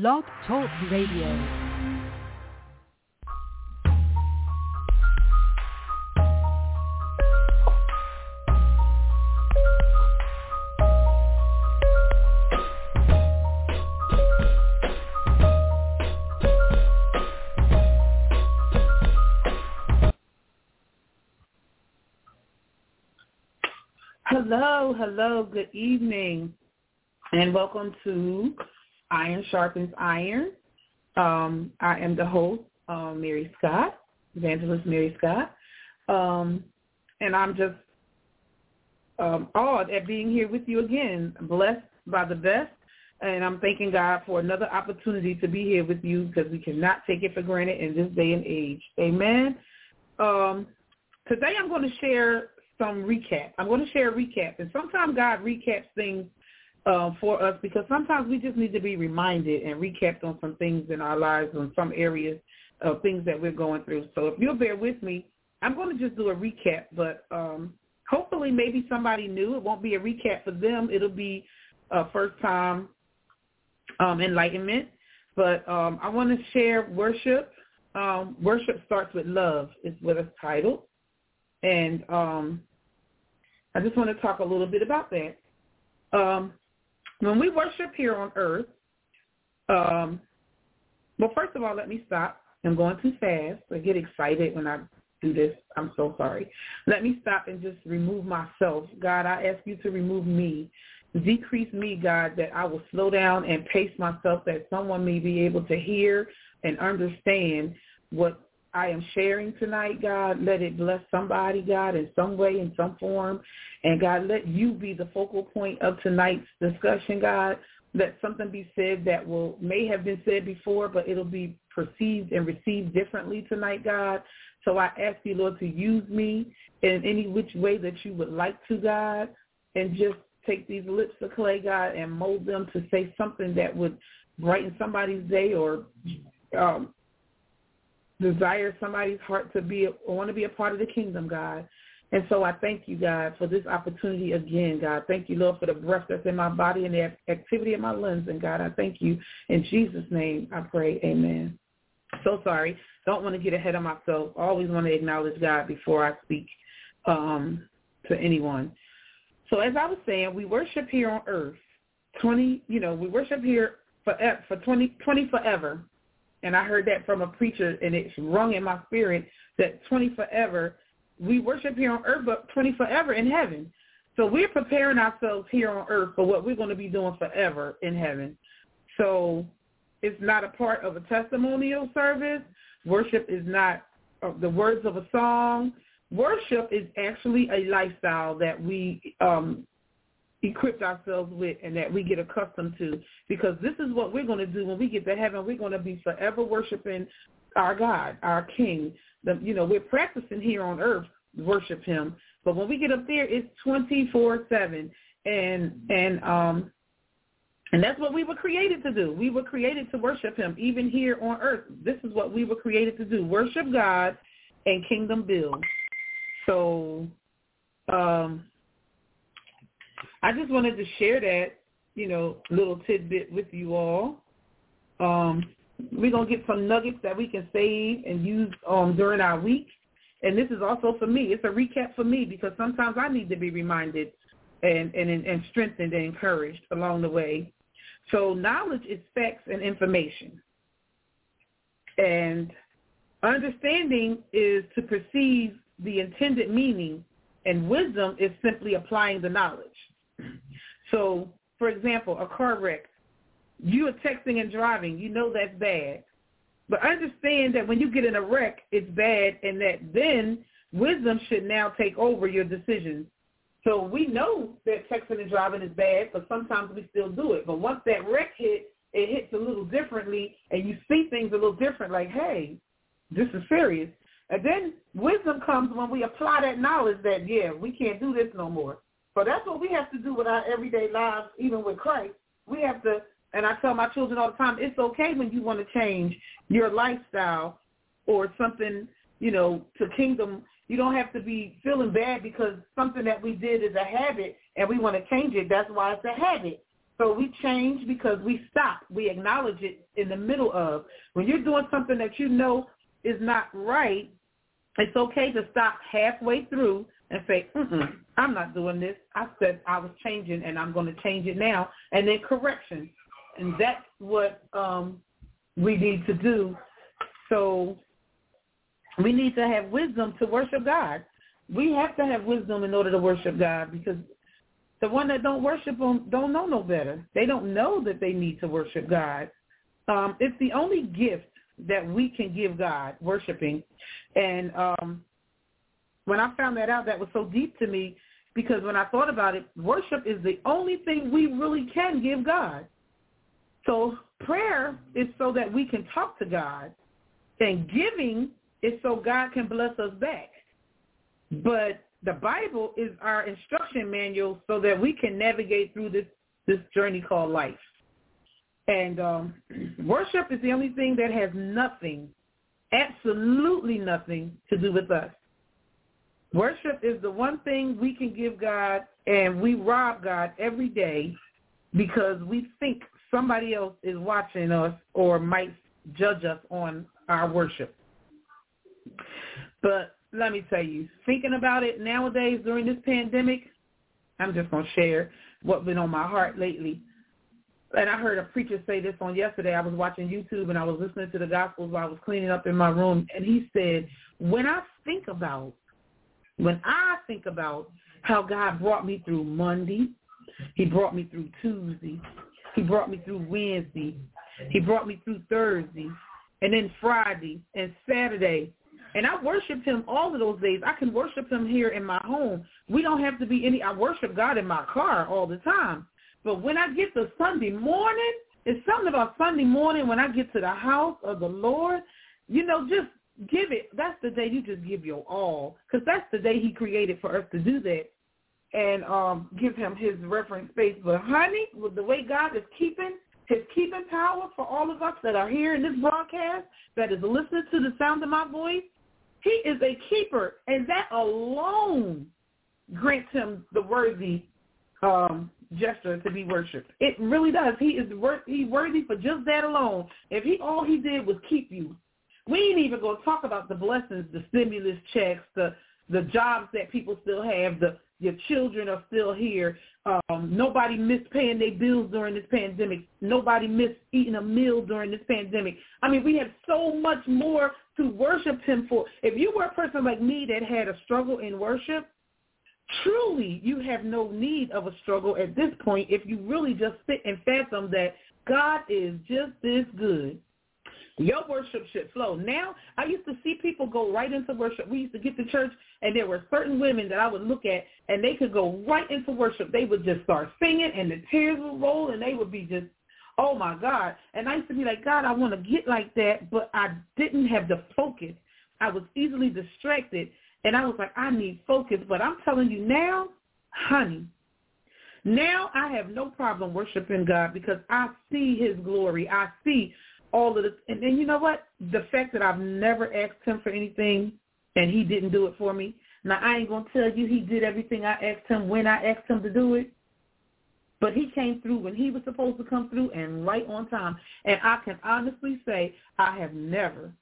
Blog Talk Radio. Hello, hello, good evening, and welcome to Iron Sharpens Iron. Um, I am the host, um, Mary Scott, Evangelist Mary Scott, um, and I'm just um, awed at being here with you again, blessed by the best, and I'm thanking God for another opportunity to be here with you because we cannot take it for granted in this day and age. Amen. Um, today I'm going to share some recap. I'm going to share a recap, and sometimes God recaps things uh, for us because sometimes we just need to be reminded and recapped on some things in our lives, on some areas of things that we're going through. So if you'll bear with me, I'm going to just do a recap, but um, hopefully maybe somebody new. It won't be a recap for them. It'll be a first time um, enlightenment. But um, I want to share worship. Um, worship starts with love is what it's titled. And um, I just want to talk a little bit about that. Um, when we worship here on earth, um, well, first of all, let me stop. I'm going too fast. I get excited when I do this. I'm so sorry. Let me stop and just remove myself. God, I ask you to remove me. Decrease me, God, that I will slow down and pace myself that someone may be able to hear and understand what I am sharing tonight, God. Let it bless somebody, God, in some way, in some form. And God, let you be the focal point of tonight's discussion, God. Let something be said that will may have been said before, but it'll be perceived and received differently tonight, God. So I ask you, Lord, to use me in any which way that you would like to, God, and just take these lips of clay, God, and mold them to say something that would brighten somebody's day or um, desire somebody's heart to be or want to be a part of the kingdom, God. And so I thank you, God, for this opportunity again, God. Thank you, Lord, for the breath that's in my body and the activity of my lungs. And God, I thank you. In Jesus' name, I pray. Amen. So sorry. Don't want to get ahead of myself. Always want to acknowledge God before I speak um, to anyone. So as I was saying, we worship here on earth. 20, you know, we worship here for, for 20, 20 forever and I heard that from a preacher, and it's rung in my spirit that 20 forever, we worship here on earth, but 20 forever in heaven. So we're preparing ourselves here on earth for what we're going to be doing forever in heaven. So it's not a part of a testimonial service. Worship is not uh, the words of a song. Worship is actually a lifestyle that we um, equipped ourselves with and that we get accustomed to because this is what we're going to do when we get to heaven. We're going to be forever worshiping our God, our King. The, you know, we're practicing here on earth worship him, but when we get up there, it's 24-7. And, and, um, and that's what we were created to do. We were created to worship him even here on earth. This is what we were created to do, worship God and kingdom build. So um, I just wanted to share that, you know, little tidbit with you all. Um, we're going to get some nuggets that we can save and use um, during our week. And this is also for me. It's a recap for me because sometimes I need to be reminded and, and, and strengthened and encouraged along the way. So knowledge is facts and information. And understanding is to perceive the intended meaning, and wisdom is simply applying the knowledge. So, for example, a car wreck. You are texting and driving. You know that's bad. But understand that when you get in a wreck, it's bad and that then wisdom should now take over your decisions. So we know that texting and driving is bad, but sometimes we still do it. But once that wreck hits, it hits a little differently and you see things a little different like, hey, this is serious. And then wisdom comes when we apply that knowledge that, yeah, we can't do this no more. So that's what we have to do with our everyday lives, even with Christ. We have to, and I tell my children all the time, it's okay when you want to change your lifestyle or something, you know, to kingdom. You don't have to be feeling bad because something that we did is a habit and we want to change it. That's why it's a habit. So we change because we stop. We acknowledge it in the middle of. When you're doing something that you know is not right, it's okay to stop halfway through and say, I'm not doing this. I said I was changing and I'm going to change it now. And then correction. And that's what um, we need to do. So we need to have wisdom to worship God. We have to have wisdom in order to worship God because the one that don't worship him don't know no better. They don't know that they need to worship God. Um, it's the only gift that we can give God, worshiping. And um, when I found that out, that was so deep to me because when I thought about it, worship is the only thing we really can give God. So prayer is so that we can talk to God, and giving is so God can bless us back. But the Bible is our instruction manual so that we can navigate through this this journey called life. And um, worship is the only thing that has nothing, absolutely nothing to do with us. Worship is the one thing we can give God, and we rob God every day because we think somebody else is watching us or might judge us on our worship. But let me tell you, thinking about it nowadays during this pandemic, I'm just going to share what's been on my heart lately. And I heard a preacher say this on yesterday. I was watching YouTube and I was listening to the gospels while I was cleaning up in my room. And he said, when I think about, when I think about how God brought me through Monday, he brought me through Tuesday, he brought me through Wednesday, he brought me through Thursday, and then Friday and Saturday and I worship him all of those days. I can worship him here in my home. We don't have to be any, I worship God in my car all the time. But when I get to Sunday morning, it's something about Sunday morning when I get to the house of the Lord, you know, just give it. That's the day you just give your all because that's the day he created for us to do that and um give him his reference space. But honey, with the way God is keeping his keeping power for all of us that are here in this broadcast, that is listening to the sound of my voice, he is a keeper, and that alone grants him the worthy um, gesture to be worshipped. It really does. He is worth, he worthy for just that alone. If he all he did was keep you, we ain't even gonna talk about the blessings, the stimulus checks, the the jobs that people still have, the your children are still here. Um, nobody missed paying their bills during this pandemic. Nobody missed eating a meal during this pandemic. I mean, we have so much more to worship him for. If you were a person like me that had a struggle in worship, truly you have no need of a struggle at this point if you really just sit and fathom that God is just this good your worship should flow. Now, I used to see people go right into worship. We used to get to church, and there were certain women that I would look at, and they could go right into worship. They would just start singing, and the tears would roll, and they would be just, oh, my God. And I used to be like, God, I want to get like that, but I didn't have the focus. I was easily distracted, and I was like, I need focus. But I'm telling you now, honey, now I have no problem worshiping God because I see his glory. I see all of this. And then you know what? The fact that I've never asked him for anything and he didn't do it for me. Now, I ain't to tell you he did everything I asked him when I asked him to do it. But he came through when he was supposed to come through and right on time. And I can honestly say I have never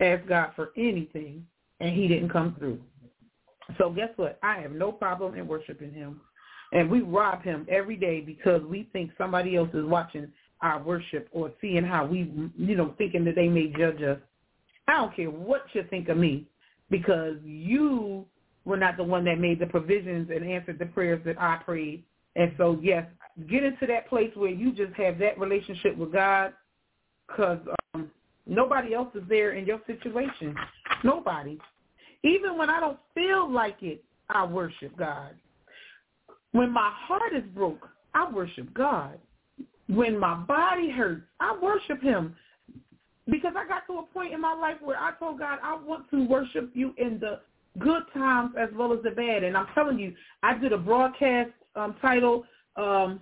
asked God for anything and he didn't come through. So guess what? I have no problem in worshiping him. And we rob him every day because we think somebody else is watching our worship or seeing how we, you know, thinking that they may judge us. I don't care what you think of me because you were not the one that made the provisions and answered the prayers that I prayed. And so, yes, get into that place where you just have that relationship with God because um, nobody else is there in your situation. Nobody. Even when I don't feel like it, I worship God. When my heart is broke, I worship God when my body hurts, I worship him because I got to a point in my life where I told God, I want to worship you in the good times as well as the bad. And I'm telling you, I did a broadcast um, title um,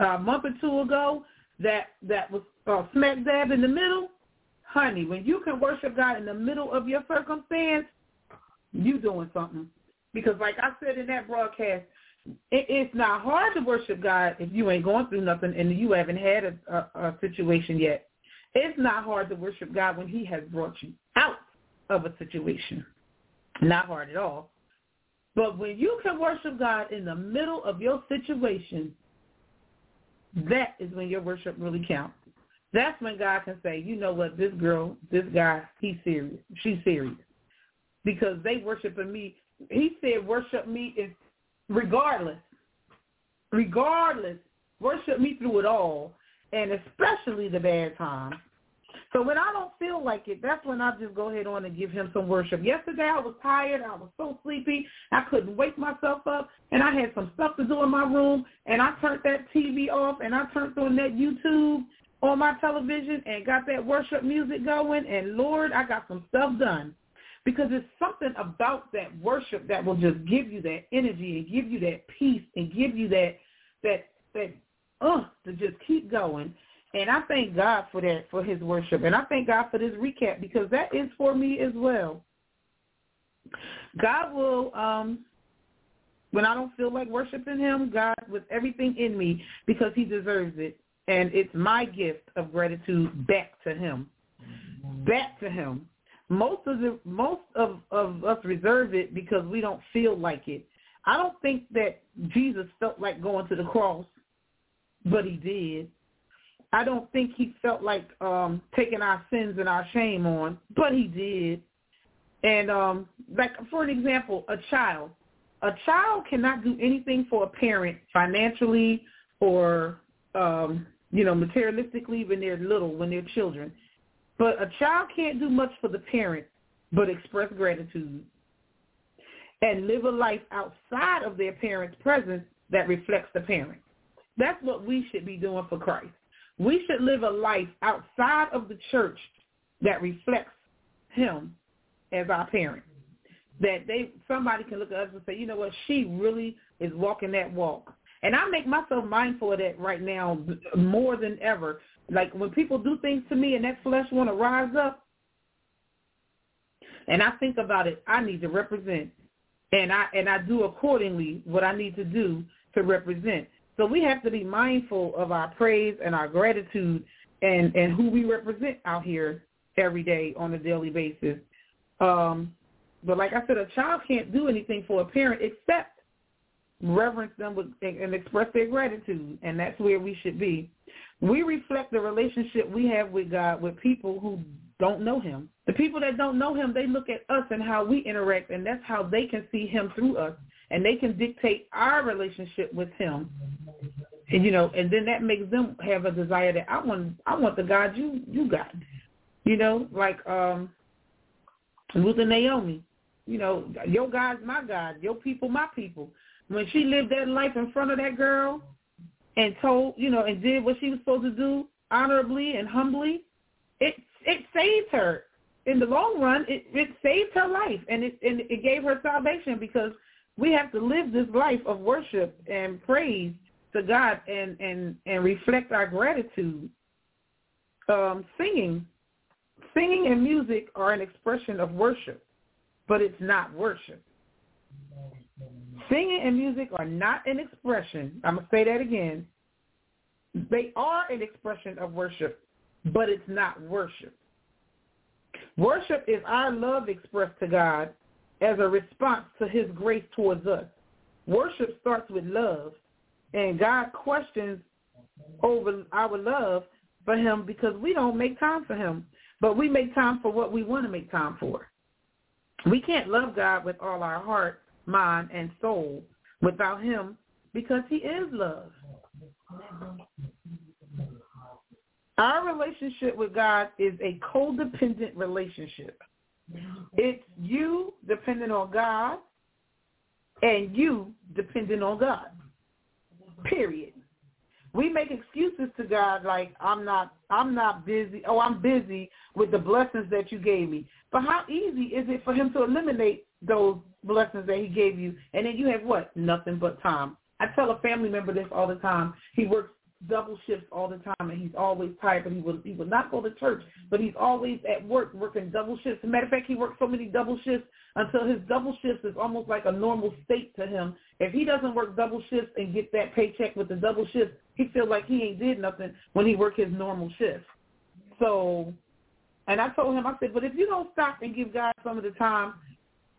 a month or two ago that that was uh, smack dab in the middle. Honey, when you can worship God in the middle of your circumstance, you doing something. Because like I said in that broadcast, it, it's not hard to worship God if you ain't going through nothing and you haven't had a, a, a situation yet. It's not hard to worship God when he has brought you out of a situation. Not hard at all. But when you can worship God in the middle of your situation, that is when your worship really counts. That's when God can say, you know what, this girl, this guy, he's serious. She's serious. Because they worshiping me. He said worship me is regardless. Regardless. Worship me through it all. And especially the bad times. So when I don't feel like it, that's when I just go ahead on and give him some worship. Yesterday I was tired. I was so sleepy. I couldn't wake myself up. And I had some stuff to do in my room. And I turned that TV off and I turned on that YouTube on my television and got that worship music going. And Lord, I got some stuff done. Because it's something about that worship that will just give you that energy and give you that peace and give you that that that uh to just keep going. And I thank God for that, for his worship. And I thank God for this recap because that is for me as well. God will, um, when I don't feel like worshiping him, God, with everything in me, because he deserves it. And it's my gift of gratitude back to him. Back to him. Most of the most of, of us reserve it because we don't feel like it. I don't think that Jesus felt like going to the cross, but he did. I don't think he felt like um taking our sins and our shame on, but he did. And um like for an example, a child. A child cannot do anything for a parent financially or um, you know, materialistically when they're little, when they're children. But a child can't do much for the parent but express gratitude and live a life outside of their parent's presence that reflects the parent. That's what we should be doing for Christ. We should live a life outside of the church that reflects him as our parent. That they somebody can look at us and say, you know what, she really is walking that walk. And I make myself mindful of that right now more than ever. Like when people do things to me and that flesh want to rise up, and I think about it, I need to represent, and I and I do accordingly what I need to do to represent. So we have to be mindful of our praise and our gratitude and, and who we represent out here every day on a daily basis. Um, but like I said, a child can't do anything for a parent except reverence them with, and express their gratitude, and that's where we should be. We reflect the relationship we have with God with people who don't know him. The people that don't know him, they look at us and how we interact, and that's how they can see him through us and they can dictate our relationship with him. And you know, and then that makes them have a desire that I want I want the God you you got. You know, like um Ruth and Naomi. You know, your God's my God, your people my people. When she lived that life in front of that girl and told, you know, and did what she was supposed to do honorably and humbly, it it saved her. In the long run, it, it saved her life and it and it gave her salvation because we have to live this life of worship and praise to God and and and reflect our gratitude. Um, singing, singing and music are an expression of worship, but it's not worship. Singing and music are not an expression. I'm gonna say that again. They are an expression of worship, but it's not worship. Worship is our love expressed to God as a response to his grace towards us. Worship starts with love, and God questions over our love for him because we don't make time for him, but we make time for what we want to make time for. We can't love God with all our heart, mind, and soul without him because he is love. Our relationship with God is a codependent relationship. It's you dependent on God and you dependent on God. Period. We make excuses to God like I'm not I'm not busy. Oh, I'm busy with the blessings that you gave me. But how easy is it for him to eliminate those blessings that he gave you and then you have what? Nothing but time. I tell a family member this all the time. He works double shifts all the time, and he's always tired. But he will he will not go to church, but he's always at work working double shifts. As a matter of fact, he works so many double shifts until his double shifts is almost like a normal state to him. If he doesn't work double shifts and get that paycheck with the double shifts, he feels like he ain't did nothing when he work his normal shifts. So, and I told him, I said, but if you don't stop and give God some of the time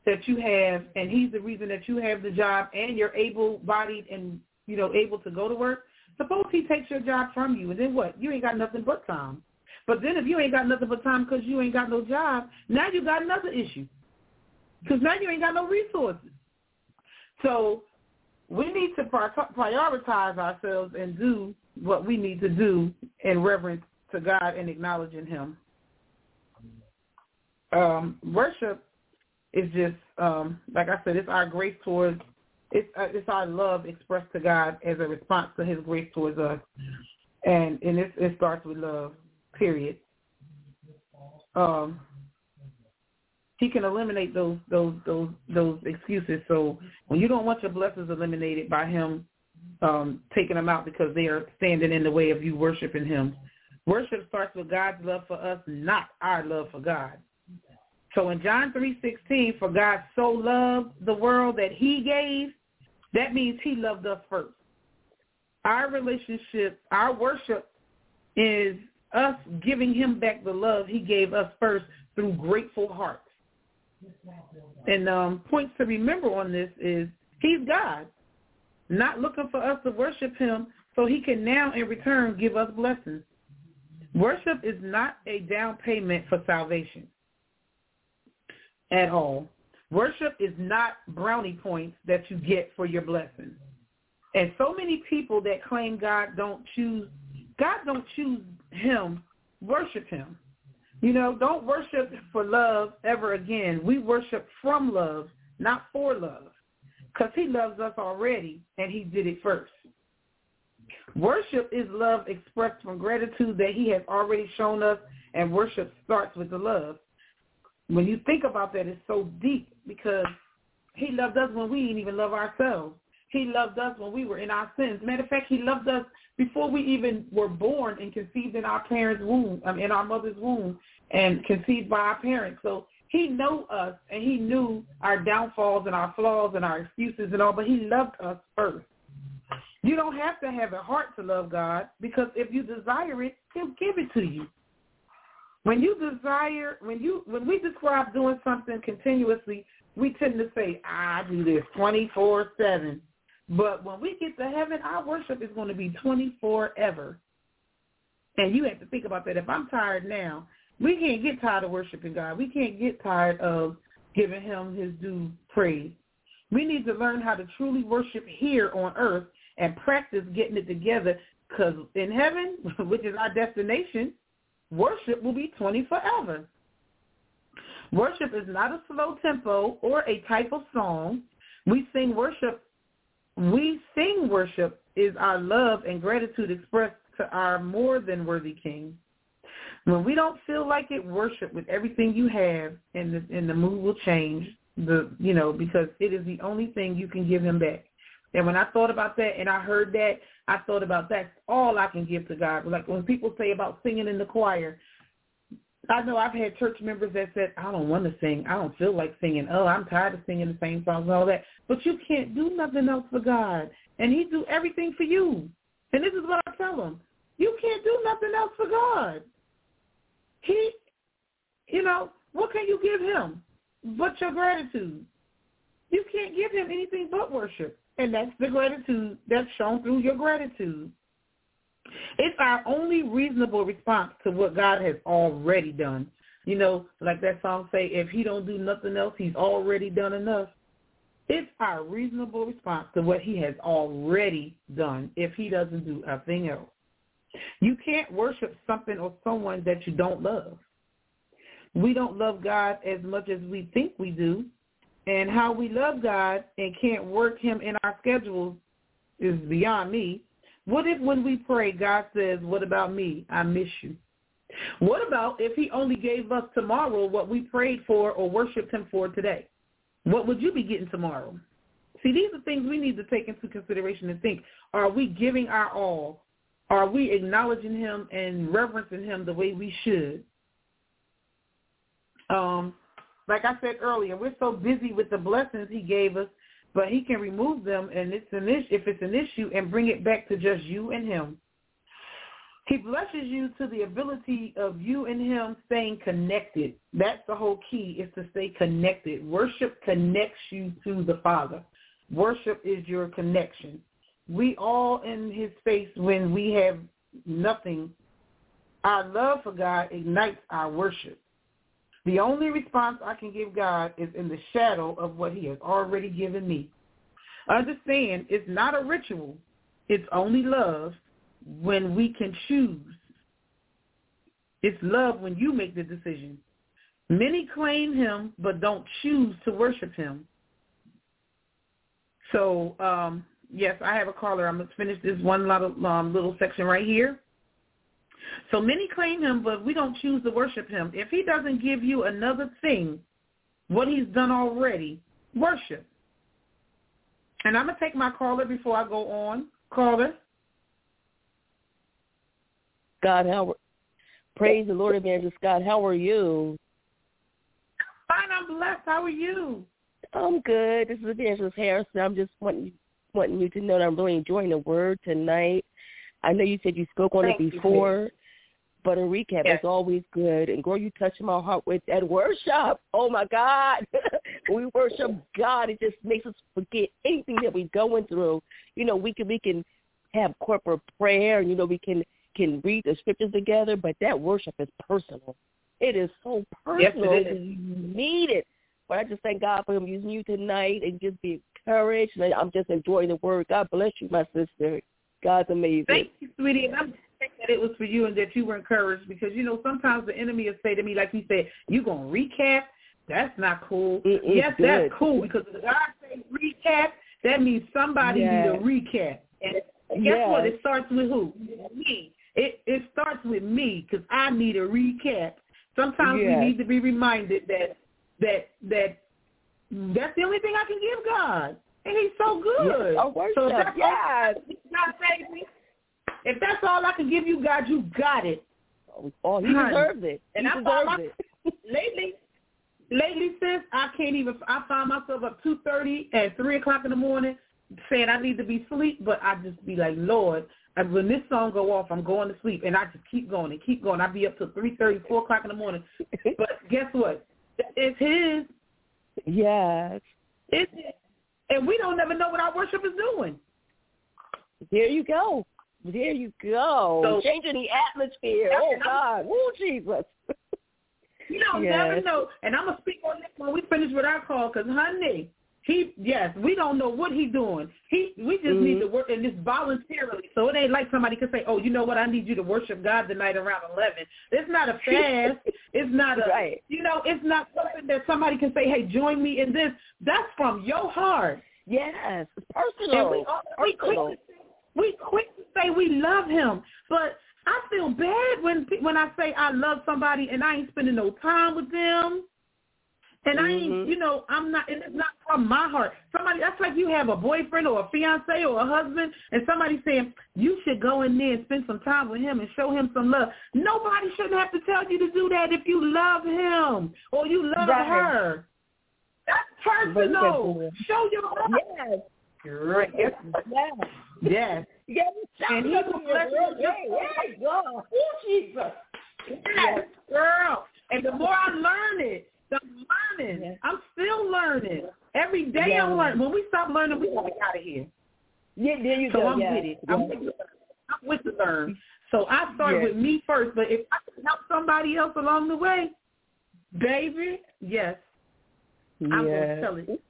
that you have, and He's the reason that you have the job, and you're able-bodied and you know able to go to work. Suppose He takes your job from you, and then what? You ain't got nothing but time. But then if you ain't got nothing but time because you ain't got no job, now you got another issue. Because now you ain't got no resources. So we need to prioritize ourselves and do what we need to do in reverence to God and acknowledging Him. Um, worship is just, um, like I said, it's our grace towards, it's, uh, it's our love expressed to God as a response to His grace towards us, and and it, it starts with love. Period. Um, he can eliminate those those those those excuses. So when you don't want your blessings eliminated by him um, taking them out because they are standing in the way of you worshiping him, worship starts with God's love for us, not our love for God. So in John three sixteen, for God so loved the world that He gave, that means He loved us first. Our relationship, our worship, is us giving Him back the love He gave us first through grateful hearts. And um, points to remember on this is He's God, not looking for us to worship Him so He can now in return give us blessings. Worship is not a down payment for salvation at all. Worship is not brownie points that you get for your blessing. And so many people that claim God don't choose, God don't choose him, worship him. You know, don't worship for love ever again. We worship from love, not for love, because he loves us already and he did it first. Worship is love expressed from gratitude that he has already shown us, and worship starts with the love. When you think about that, it's so deep because he loved us when we didn't even love ourselves. He loved us when we were in our sins. Matter of fact, he loved us before we even were born and conceived in our parents' womb, um, in our mother's womb, and conceived by our parents. So he knew us, and he knew our downfalls and our flaws and our excuses and all, but he loved us first. You don't have to have a heart to love God because if you desire it, he'll give it to you. When you desire, when you when we describe doing something continuously, we tend to say, I do this 24-7. But when we get to heaven, our worship is going to be 24 ever. And you have to think about that. If I'm tired now, we can't get tired of worshiping God. We can't get tired of giving him his due praise. We need to learn how to truly worship here on earth and practice getting it together because in heaven, which is our destination, worship will be 20 forever. Worship is not a slow tempo or a type of song. We sing worship. We sing worship is our love and gratitude expressed to our more than worthy King. When we don't feel like it, worship with everything you have, and the, and the mood will change. The you know because it is the only thing you can give him back. And when I thought about that and I heard that, I thought about that's all I can give to God. Like when people say about singing in the choir, I know I've had church members that said, I don't want to sing. I don't feel like singing. Oh, I'm tired of singing the same songs and all that. But you can't do nothing else for God. And he do everything for you. And this is what I tell them. You can't do nothing else for God. He, you know, what can you give him but your gratitude? You can't give him anything but worship. And that's the gratitude that's shown through your gratitude. It's our only reasonable response to what God has already done. You know, like that song say, if he don't do nothing else, he's already done enough. It's our reasonable response to what he has already done if he doesn't do a thing else. You can't worship something or someone that you don't love. We don't love God as much as we think we do and how we love God and can't work him in our schedules is beyond me. What if when we pray, God says, what about me? I miss you. What about if he only gave us tomorrow what we prayed for or worshiped him for today? What would you be getting tomorrow? See, these are things we need to take into consideration and think. Are we giving our all? Are we acknowledging him and reverencing him the way we should? Um, like I said earlier, we're so busy with the blessings he gave us, but he can remove them and it's an issue if it's an issue and bring it back to just you and him. He blesses you to the ability of you and him staying connected. That's the whole key is to stay connected. Worship connects you to the Father. Worship is your connection. We all in his face when we have nothing. Our love for God ignites our worship. The only response I can give God is in the shadow of what he has already given me. Understand, it's not a ritual. It's only love when we can choose. It's love when you make the decision. Many claim him but don't choose to worship him. So, um, yes, I have a caller. I'm going to finish this one little, um, little section right here. So many claim him, but we don't choose to worship him. If he doesn't give you another thing, what he's done already, worship. And I'm going to take my caller before I go on. Caller. God, how praise the Lord, Evangelist Scott. How are you? Fine, I'm blessed. How are you? I'm good. This is Evangelist Harrison. I'm just wanting wanting you to know that I'm really enjoying the word tonight. I know you said you spoke on Thank it before, but a recap yes. is always good. And girl, you touched my heart with that worship. Oh my God, we worship God. It just makes us forget anything that we're going through. You know, we can we can have corporate prayer, and you know we can can read the scriptures together, but that worship is personal. It is so personal. Yes, it is. You need it. But I just thank God for him using you tonight and just be encouraged. And I'm just enjoying the word. God bless you, my sister. God's amazing. Thank you, sweetie. And I'm that it was for you and that you were encouraged because, you know, sometimes the enemy will say to me, like you said, you going to recap? That's not cool. Mm-mm, yes, good. that's cool because if God say recap, that means somebody Yes. need a recap. And guess what? It starts with who? Me. It it starts with me because I need a recap. Sometimes Yes. we need to be reminded that that that that's the only thing I can give God, and He's so good. Worship, So if that's all yes. God baby. If that's all I can give you, God, you got it. Oh, he Honey. deserves it. And he I found deserves my, it. lately, lately, sis, I can't even. I find myself up two thirty and three o'clock in the morning, saying I need to be asleep, but I just be like, Lord, and when this song go off, I'm going to sleep, and I just keep going and keep going. I be up till three thirty, four o'clock in the morning. But guess what? It's His. yes. It's His. And we don't never know what our worship is doing. There you go. There you go. So- Changing the atmosphere. Oh God. Oh Jesus. You don't Yes. never know. And I'm gonna speak on this when we finish with our call, because honey, he yes, we don't know what he's doing. He we just need Mhm. to work and this voluntarily. So it ain't like somebody can say, oh, you know what, I need you to worship God tonight around eleven. It's not a fast. it's not a Right. you know, it's not something that somebody can say, hey, join me in this. That's from your heart. Yes. It's And personal. we, we quick personal. to say, we quick to say we love him, but I feel bad when when I say I love somebody and I ain't spending no time with them. And I ain't, Mhm. you know, I'm not. And it's not from my heart. Somebody that's like you have a boyfriend or a fiance or a husband, and somebody saying you should go in there and spend some time with him and show him some love. Nobody shouldn't have to tell you to do that if you love him or you love Right. her. That's personal. Show your love. Yes. Great. Yes. Yes. Yes. And he will bless you. God. Oh, Jesus. Yes, girl. And the more I learn it, the I'm learning. Yes. I'm still learning. Every day Yes. I'm learning. When we stop learning, we gotta get out of here. Yeah, there you So go. I'm yes. with it. I'm with, I'm with the learn. So I start with me first, but if I can help somebody else along the way, baby, yes, I'm gonna tell it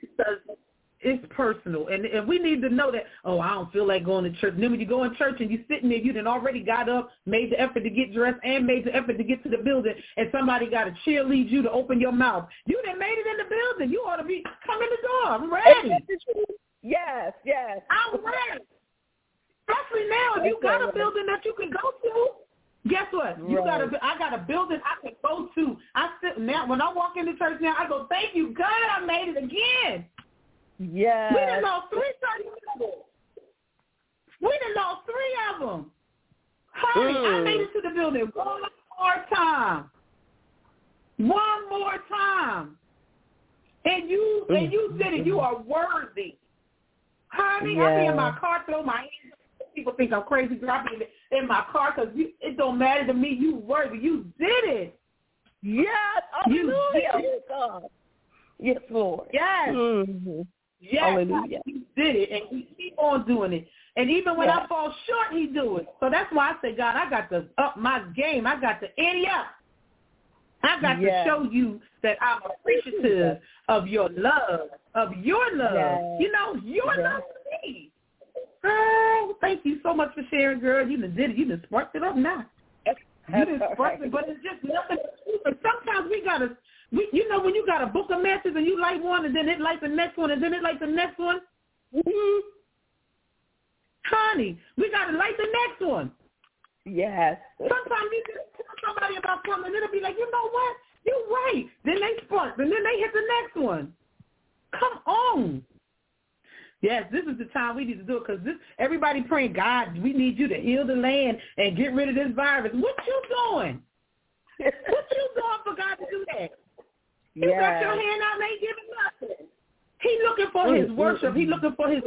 because it's personal, and and we need to know that. Oh, I don't feel like going to church. And then when you go in church and you're sitting there, you done already got up, made the effort to get dressed, and made the effort to get to the building, and somebody got to cheerlead you to open your mouth. You done made it in the building. You ought to be coming in the door. I'm ready. Yes, yes. I'm ready. Especially now, if you got a building that you can go to. Guess what? You Right. got a. I got a building I can go to. I sit now when I walk into church now. I go, thank you, God, I made it again. Yes. We done lost three thirty minutes. We done lost three of them. Honey, mm. I made it to the building one more time. One more time. And you mm. and you said it, you are worthy. Honey, yeah. I be in my car, throw my hands People think I'm crazy dropping it in my car because it don't matter to me. You worthy. You did it. Yes. Hallelujah. God. Yes, Lord. Yes. Mm-hmm. Yes. Hallelujah. He did it, and he keep on doing it. And even when yes. I fall short, he do it. So that's why I say, God, I got to up my game. I got to ante up. I got yes. to show you that I'm appreciative of your love, of your love. Yes. You know, your love for me. Girl, thank you so much for sharing, girl. You done did it. You done sparked it up now. You done sparked it, but it's just nothing. But sometimes we gotta, you know, when you got a book of matches and you light one, and then it like the next one, and then it like the next one. Mm-hmm. Honey, we gotta light the next one. Yes. Sometimes you can tell somebody about something, and it'll be like, you know what? You're right. Then they spark, and then they hit the next one. Come on. Yes, this is the time we need to do it because this everybody praying, God, we need you to heal the land and get rid of this virus. What you doing? what you doing for God to do that? You yes. got your hand out and ain't giving nothing. He looking for mm, his mm, worship. He mm. looking for his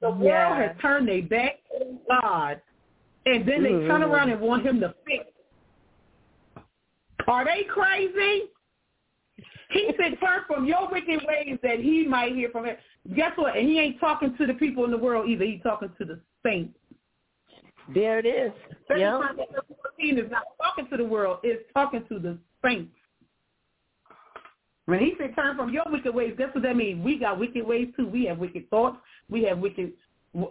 The world yes. has turned their back on God, and then they mm-hmm. turn around and want him to fix. Are they crazy? He said, turn from your wicked ways that he might hear from it. Guess what? And he ain't talking to the people in the world either. He's talking to the saints. There it is. Yeah. is not talking to the world. It's talking to the saints. When he said turn from your wicked ways, guess what that means? We got wicked ways too. We have wicked thoughts. We have wicked.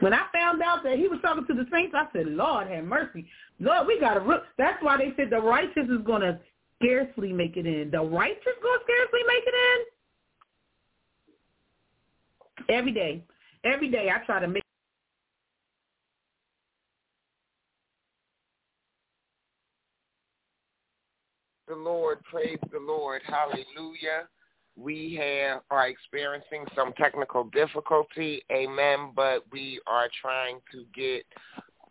When I found out that he was talking to the saints, I said, Lord have mercy. Lord, we got to. That's why they said the righteous is going to scarcely make it in. The righteous going to scarcely make it in. Every day. Every day I try to make the Lord. Praise the Lord. Hallelujah. We have are experiencing some technical difficulty. Amen. But we are trying to get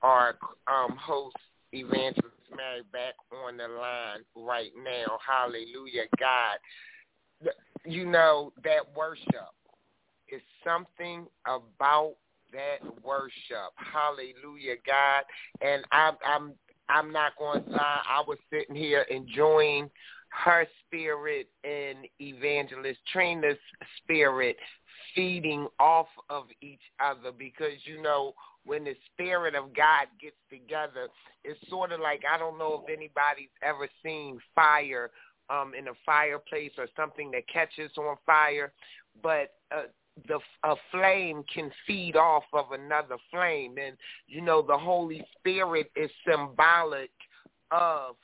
our um, host, Evangelist Mary, back on the line right now. Hallelujah, God. You know that worship is something about that worship. Hallelujah, God. And I'm I'm I'm not going to lie. I was sitting here enjoying her spirit and evangelist Trina's spirit feeding off of each other because you know when the spirit of God gets together, it's sort of like I don't know if anybody's ever seen fire um in a fireplace or something that catches on fire, but uh, the a flame can feed off of another flame and you know the holy spirit is symbolic of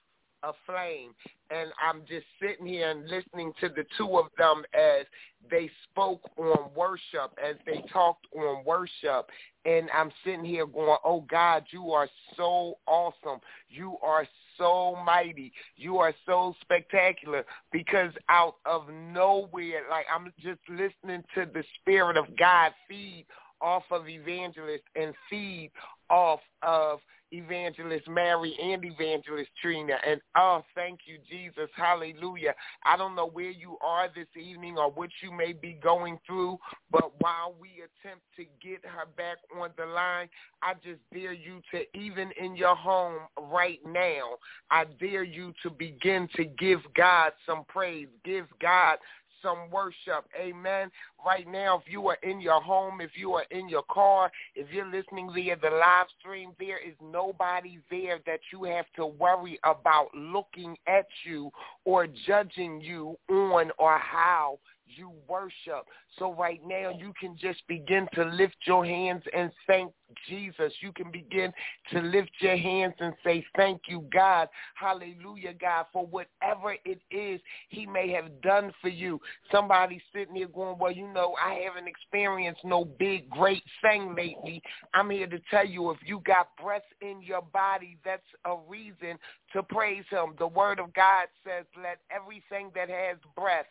a flame and I'm just sitting here and listening to the two of them as they spoke on worship, as they talked on worship. And I'm sitting here going, oh God, you are so awesome. You are so mighty. You are so spectacular because out of nowhere, like I'm just listening to the Spirit of God feed off of evangelist and feed off of Evangelist Mary and Evangelist Trina. And oh, thank you, Jesus. Hallelujah. I don't know where you are this evening or what you may be going through, but while we attempt to get her back on the line, I just dare you to, even in your home right now, I dare you to begin to give God some praise. Give God some worship. Amen. Right now, if you are in your home, if you are in your car, if you're listening via the live stream, there is nobody there that you have to worry about looking at you or judging you on or how you worship. So right now you can just begin to lift your hands and thank Jesus. You can begin to lift your hands and say, thank you, God. Hallelujah, God, for whatever it is he may have done for you. Somebody sitting here going, well, you know, I haven't experienced no big, great thing lately. I'm here to tell you, if you got breath in your body, that's a reason to praise him. The word of God says, let everything that has breath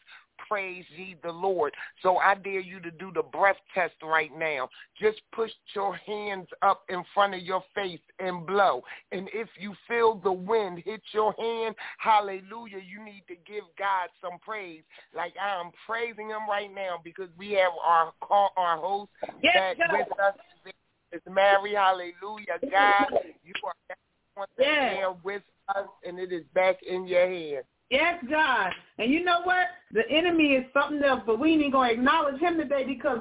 praise ye the Lord. So I dare you to do the breath test right now. Just push your hands up in front of your face and blow. And if you feel the wind hit your hand, hallelujah, you need to give God some praise. Like I'm praising him right now because we have our call, our host yes, that with us is Mary. Hallelujah. God, you are yes. air with us and it is back in your hands. Yes, God. And you know what? The enemy is something else, but we ain't going to acknowledge him today because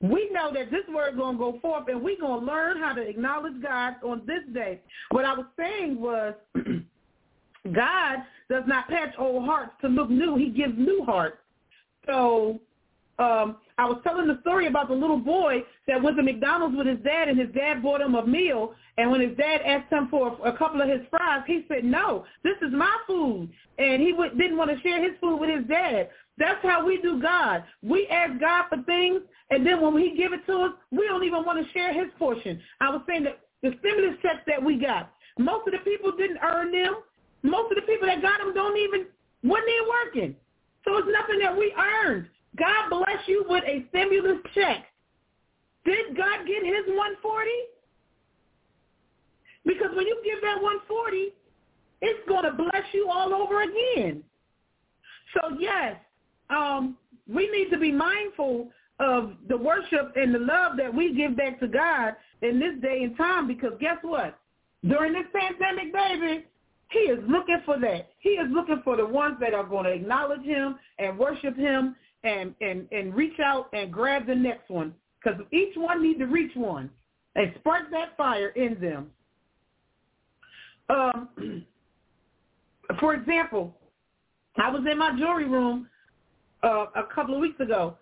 we know that this word going to go forth and we're going to learn how to acknowledge God on this day. What I was saying was God does not patch old hearts to look new. He gives new hearts. So um, I was telling the story about the little boy that went to McDonald's with his dad, and his dad bought him a meal. And when his dad asked him for a, a couple of his fries, he said, "No, this is my food," and he w- didn't want to share his food with his dad. That's how we do God. We ask God for things, and then when He give it to us, we don't even want to share His portion. I was saying that the stimulus checks that we got, most of the people didn't earn them. Most of the people that got them don't even wasn't even working. So it's nothing that we earned. God bless you with a stimulus check. Did God get his 140? Because when you give that 140, it's going to bless you all over again. So yes, um, we need to be mindful of the worship and the love that we give back to God in this day and time because guess what? During this pandemic, baby, he is looking for that. He is looking for the ones that are going to acknowledge him and worship him and, and, and reach out and grab the next one because each one needs to reach one and spark that fire in them. Um, for example, I was in my jewelry room uh, a couple of weeks ago,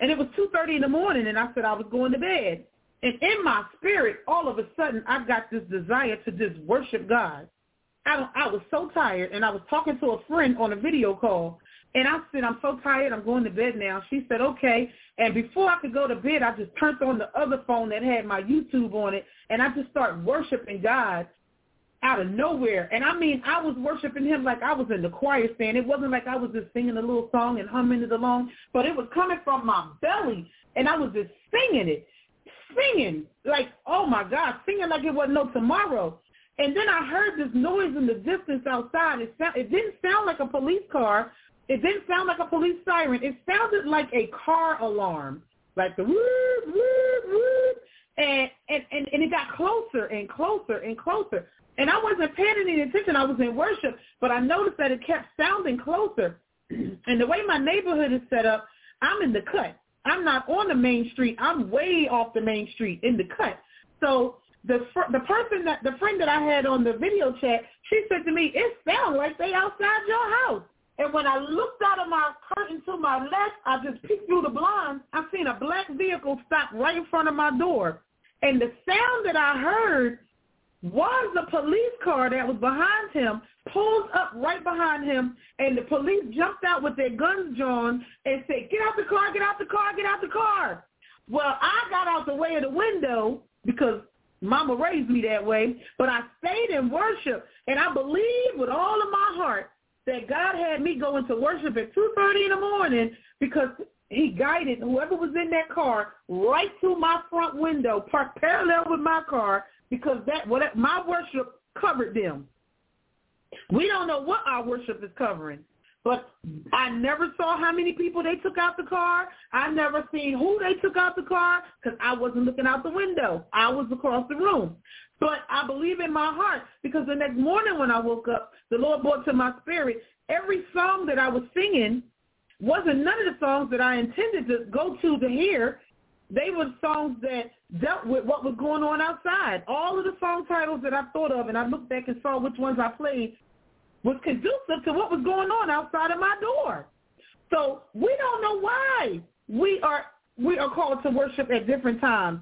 and it was 2.30 in the morning, and I said I was going to bed. And in my spirit, all of a sudden, I've got this desire to just worship God. I, I was so tired, and I was talking to a friend on a video call, and I said, I'm so tired, I'm going to bed now. She said, okay. And before I could go to bed, I just turned on the other phone that had my YouTube on it, and I just started worshiping God out of nowhere. And I mean, I was worshiping him like I was in the choir stand. It wasn't like I was just singing a little song and humming it along, but it was coming from my belly, and I was just singing it, singing like, oh my God, singing like it wasn't no tomorrow. And then I heard this noise in the distance outside. It, sound, it didn't sound like a police car, it didn't sound like a police siren. It sounded like a car alarm, like the whoop, whoop, whoop. And, and, and, and it got closer and closer and closer. And I wasn't paying any attention. I was in worship, but I noticed that it kept sounding closer. and the way my neighborhood is set up, I'm in the cut. I'm not on the main street. I'm way off the main street in the cut. So the fr- the person that the friend that I had on the video chat, she said to me, "It sounds like they outside your house." And when I looked out of my curtain to my left, I just peeked through the blinds. I seen a black vehicle stop right in front of my door. And the sound that I heard was the police car that was behind him, pulled up right behind him, and the police jumped out with their guns drawn and said, get out the car, get out the car, get out the car. Well, I got out the way of the window because mama raised me that way, but I stayed in worship, and I believed with all of my heart that God had me go into worship at 2.30 in the morning because he guided whoever was in that car right to my front window, parked parallel with my car, because that what my worship covered them. We don't know what our worship is covering, but I never saw how many people they took out the car. I never seen who they took out the car because I wasn't looking out the window. I was across the room. But I believe in my heart because the next morning when I woke up, the Lord brought to my spirit every song that I was singing wasn't none of the songs that I intended to go to to hear. They were songs that dealt with what was going on outside. All of the song titles that I thought of, and I looked back and saw which ones I played, was conducive to what was going on outside of my door. So we don't know why we are we are called to worship at different times.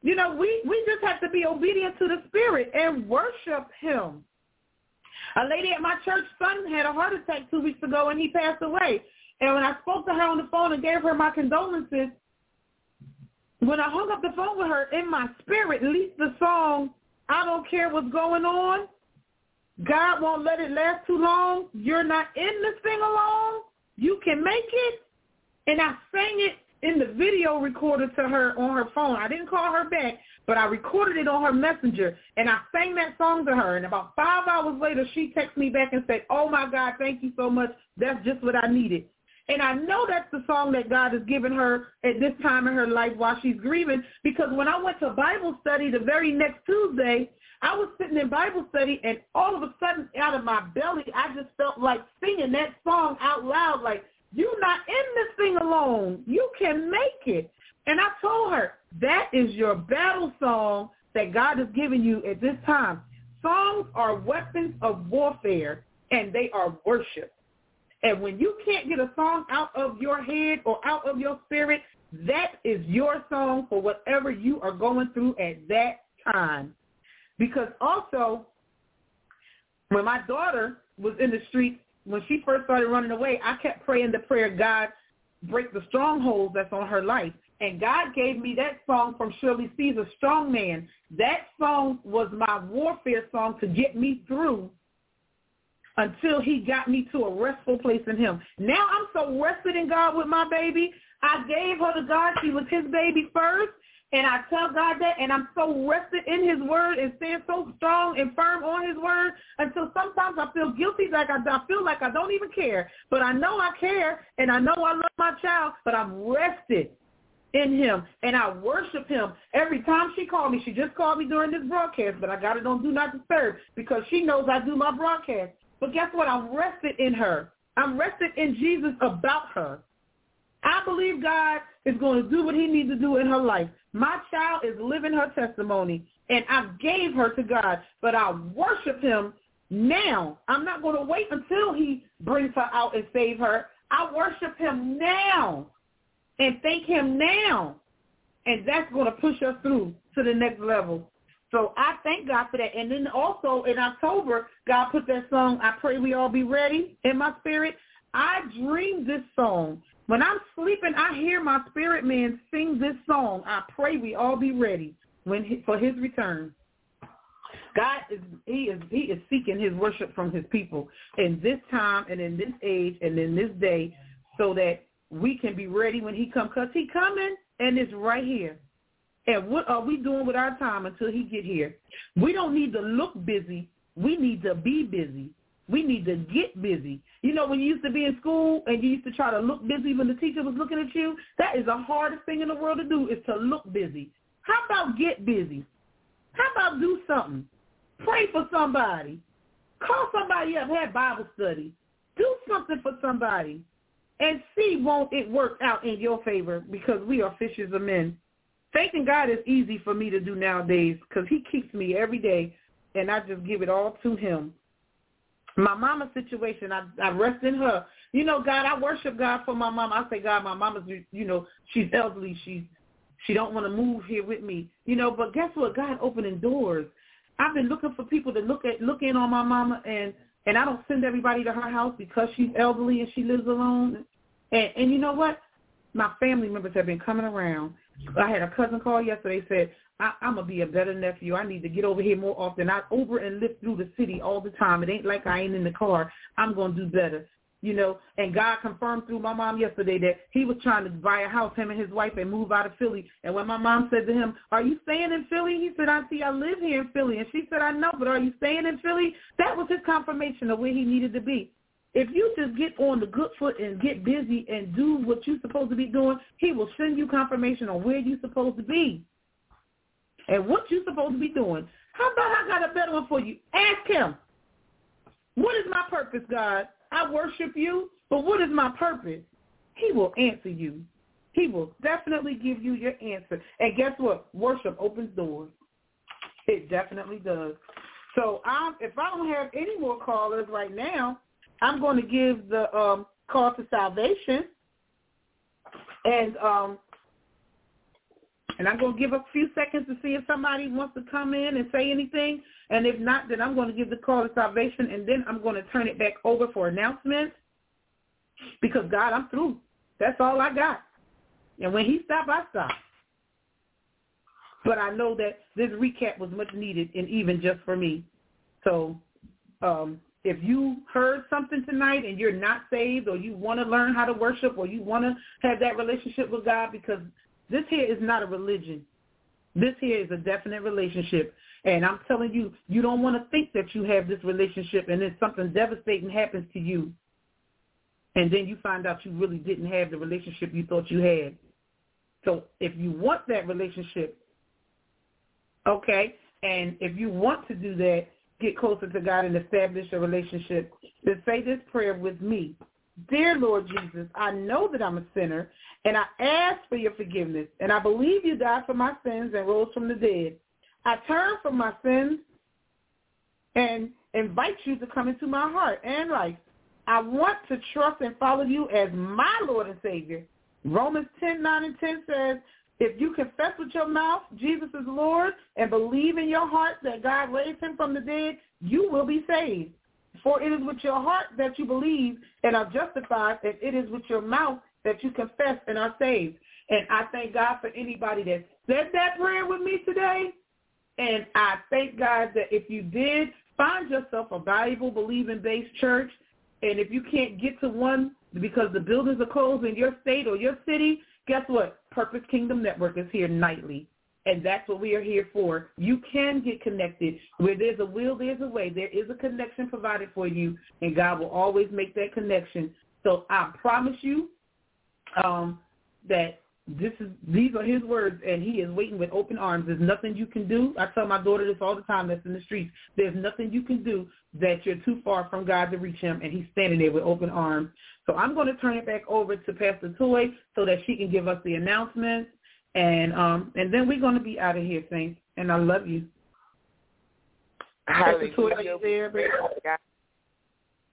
You know, we, we just have to be obedient to the Spirit and worship him. A lady at my church son had a heart attack two weeks ago and he passed away. And when I spoke to her on the phone and gave her my condolences, when I hung up the phone with her, in my spirit leaped the song, I don't care what's going on. God won't let it last too long. You're not in this thing alone. You can make it. And I sang it in the video recorder to her on her phone. I didn't call her back, but I recorded it on her messenger, and I sang that song to her. And about five hours later, she texted me back and said, oh, my God, thank you so much. That's just what I needed. And I know that's the song that God has given her at this time in her life while she's grieving because when I went to Bible study the very next Tuesday, I was sitting in Bible study and all of a sudden out of my belly, I just felt like singing that song out loud like, you're not in this thing alone. You can make it. And I told her, that is your battle song that God has given you at this time. Songs are weapons of warfare and they are worship. And when you can't get a song out of your head or out of your spirit, that is your song for whatever you are going through at that time. Because also, when my daughter was in the streets, when she first started running away, I kept praying the prayer, God, break the strongholds that's on her life. And God gave me that song from Shirley Caesar, Strong Man. That song was my warfare song to get me through until he got me to a restful place in him. Now I'm so rested in God with my baby. I gave her to God. She was his baby first. And I tell God that, and I'm so rested in his word and stand so strong and firm on his word until sometimes I feel guilty, like I, I feel like I don't even care. But I know I care, and I know I love my child, but I'm rested in him, and I worship him. Every time she called me, she just called me during this broadcast, but I got it on Do Not Disturb because she knows I do my broadcast. But guess what? I'm rested in her. I'm rested in Jesus about her. I believe God is going to do what he needs to do in her life. My child is living her testimony, and I gave her to God, but I worship him now. I'm not going to wait until he brings her out and save her. I worship him now and thank him now. And that's going to push us through to the next level. So I thank God for that. And then also in October, God put that song, I Pray We All Be Ready, in my spirit. I dreamed this song. When I'm sleeping, I hear my spirit man sing this song, I Pray We All Be Ready when he, for his return. God is he is he is seeking his worship from his people in this time and in this age and in this day so that we can be ready when he comes because he coming and it's right here. And what are we doing with our time until he get here? We don't need to look busy. We need to be busy. We need to get busy. You know, when you used to be in school and you used to try to look busy when the teacher was looking at you, that is the hardest thing in the world to do is to look busy. How about get busy? How about do something? Pray for somebody. Call somebody up, have Bible study. Do something for somebody. And see won't it work out in your favor because we are fishers of men. Thanking God is easy for me to do nowadays because he keeps me every day and I just give it all to him. My mama's situation, I, I rest in her. You know, God, I worship God for my mom. I say, God, my mama's, you know, she's elderly. She's, she don't want to move here with me. You know, but guess what? God opening doors. I've been looking for people to look at, look in on my mama and, and I don't send everybody to her house because she's elderly and she lives alone. And, and you know what? My family members have been coming around I had a cousin call yesterday said, I, I'm to be a better nephew. I need to get over here more often. I over and live through the city all the time. It ain't like I ain't in the car. I'm to do better. You know, and God confirmed through my mom yesterday that he was trying to buy a house, him and his wife, and move out of Philly. And when my mom said to him, are you staying in Philly? He said, I see I live here in Philly. And she said, I know, but are you staying in Philly? That was his confirmation of where he needed to be. If you just get on the good foot and get busy and do what you're supposed to be doing, he will send you confirmation on where you're supposed to be and what you're supposed to be doing. How about I got a better one for you? Ask him, what is my purpose, God? I worship you, but what is my purpose? He will answer you. He will definitely give you your answer. And guess what? Worship opens doors. It definitely does. So um, if I don't have any more callers right now, I'm going to give the um, call to salvation, and um, and I'm going to give a few seconds to see if somebody wants to come in and say anything. And if not, then I'm going to give the call to salvation, and then I'm going to turn it back over for announcements. Because God, I'm through. That's all I got. And when He stopped, I stopped. But I know that this recap was much needed, and even just for me. So um, if you heard something tonight and you're not saved or you want to learn how to worship or you want to have that relationship with God because this here is not a religion. This here is a definite relationship. And I'm telling you, you don't want to think that you have this relationship and then something devastating happens to you. And then you find out you really didn't have the relationship you thought you had. So if you want that relationship, okay, and if you want to do that, get closer to God and establish a relationship, then say this prayer with me. Dear Lord Jesus, I know that I'm a sinner, and I ask for your forgiveness, and I believe you died for my sins and rose from the dead. I turn from my sins and invite you to come into my heart and life. I want to trust and follow you as my Lord and Savior. Romans 10, 9 and 10 says, if you confess with your mouth Jesus is Lord and believe in your heart that God raised him from the dead, you will be saved. For it is with your heart that you believe and are justified, and it is with your mouth that you confess and are saved. And I thank God for anybody that said that prayer with me today. And I thank God that if you did, find yourself a valuable believing-based church. And if you can't get to one because the buildings are closed in your state or your city, guess what? Purpose Kingdom Network is here nightly. And that's what we are here for. You can get connected. Where there's a will, there's a way. There is a connection provided for you, and God will always make that connection. So I promise you um, that this is these are his words and he is waiting with open arms there's nothing you can do i tell my daughter this all the time that's in the streets there's nothing you can do that you're too far from god to reach him and he's standing there with open arms so i'm going to turn it back over to pastor toy so that she can give us the announcements and um and then we're going to be out of here saints and i love you Hallelujah. pastor toy, are you there, baby?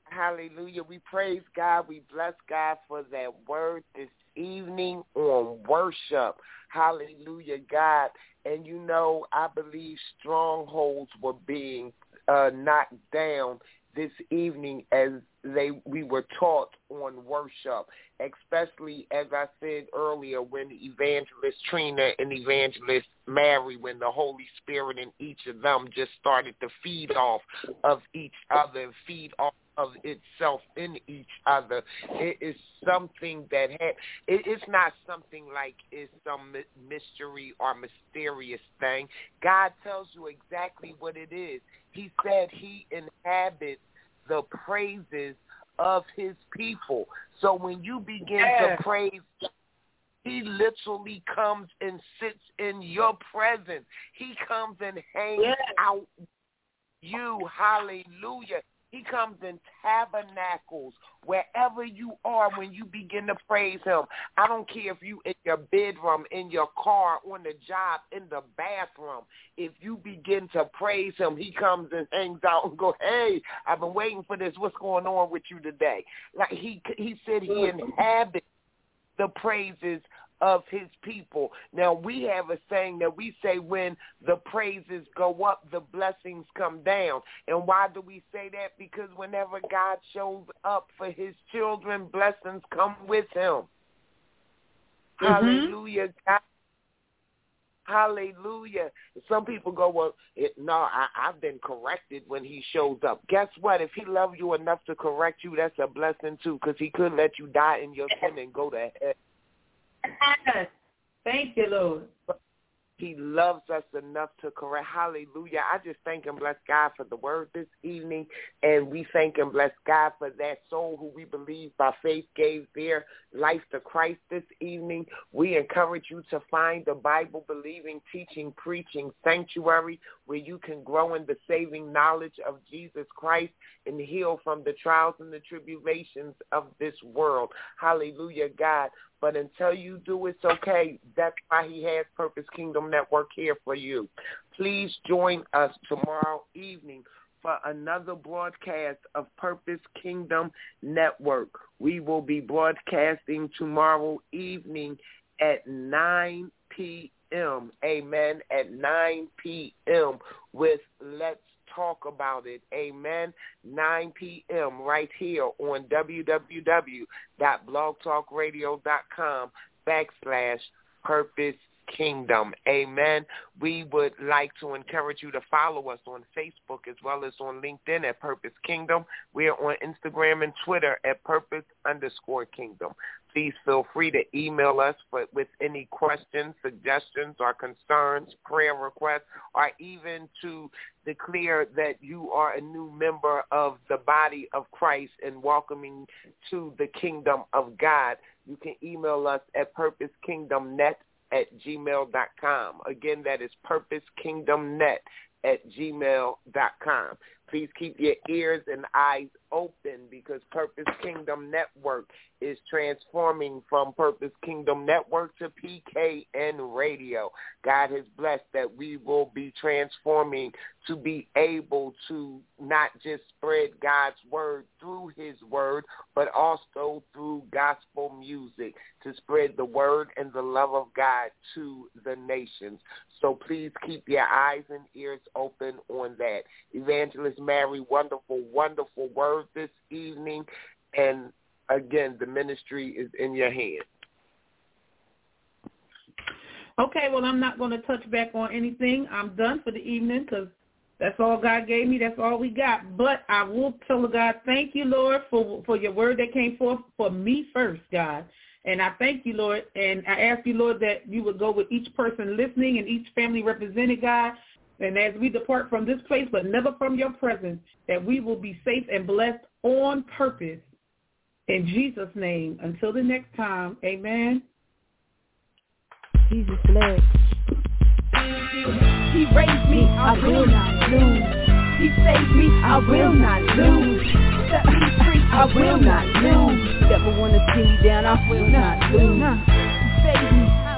Hallelujah. We praise God. We bless God for that word this evening on worship. Hallelujah, God. And you know, I believe strongholds were being uh, knocked down this evening as they we were taught on worship, especially as I said earlier when Evangelist Trina and Evangelist Mary, when the Holy Spirit in each of them just started to feed off of each other and feed off of itself in each other. It is something that had. It, it's not something like it's some mystery or mysterious thing. God tells you exactly what it is. He said He inhabits the praises of His people. So when you begin yeah. to praise he literally comes and sits in your presence. He comes and hangs yeah. out you. Hallelujah. He comes in tabernacles wherever you are when you begin to praise him. I don't care if you in your bedroom, in your car, on the job, in the bathroom. If you begin to praise him, he comes and hangs out and go, "Hey, I've been waiting for this. What's going on with you today?" Like he he said he inhabits the praises of his people. Now we have a saying that we say when the praises go up, the blessings come down. And why do we say that? Because whenever God shows up for his children, blessings come with him. Mm-hmm. Hallelujah. God Hallelujah. Some people go, well, it, no, I, I've been corrected when he shows up. Guess what? If he loved you enough to correct you, that's a blessing too, because he couldn't let you die in your sin and go to hell. Yes. Thank you, Lord. He loves us enough to correct. Hallelujah. I just thank and bless God for the word this evening. And we thank and bless God for that soul who we believe by faith gave their life to Christ this evening. We encourage you to find a Bible believing, teaching, preaching sanctuary where you can grow in the saving knowledge of Jesus Christ and heal from the trials and the tribulations of this world. Hallelujah, God. But until you do, it's okay. That's why he has Purpose Kingdom Network here for you. Please join us tomorrow evening for another broadcast of Purpose Kingdom Network. We will be broadcasting tomorrow evening at 9 p.m. Amen. At 9 p.m. with Let's talk about it. Amen. 9 p.m. right here on www.blogtalkradio.com backslash purpose Kingdom. Amen. We would like to encourage you to follow us on Facebook as well as on LinkedIn at Purpose Kingdom. We are on Instagram and Twitter at Purpose underscore Kingdom. Please feel free to email us with any questions, suggestions, or concerns, prayer requests, or even to declare that you are a new member of the body of Christ and welcoming to the kingdom of God. You can email us at purposekingdomnet at gmail.com. Again, that is purposekingdomnet at gmail.com. Please keep your ears and eyes open because Purpose Kingdom Network is transforming from Purpose Kingdom Network to PKN Radio. God has blessed that we will be transforming to be able to not just spread God's word through his word, but also through gospel music to spread the word and the love of God to the nations. So please keep your eyes and ears open on that. Evangelist Mary, wonderful, wonderful word this evening. And again, the ministry is in your hands. Okay, well, I'm not going to touch back on anything. I'm done for the evening because that's all God gave me. That's all we got. But I will tell God, thank you, Lord, for for your word that came forth for me first, God. And I thank you, Lord. And I ask you, Lord, that you would go with each person listening and each family represented, God. And as we depart from this place, but never from your presence, that we will be safe and blessed on purpose. In Jesus' name. Until the next time, amen. Jesus bless. He raised me, I will not lose. He saved me, I will not lose. Set me free, I will not lose. Never wanna see me down, I will not lose. He saved me,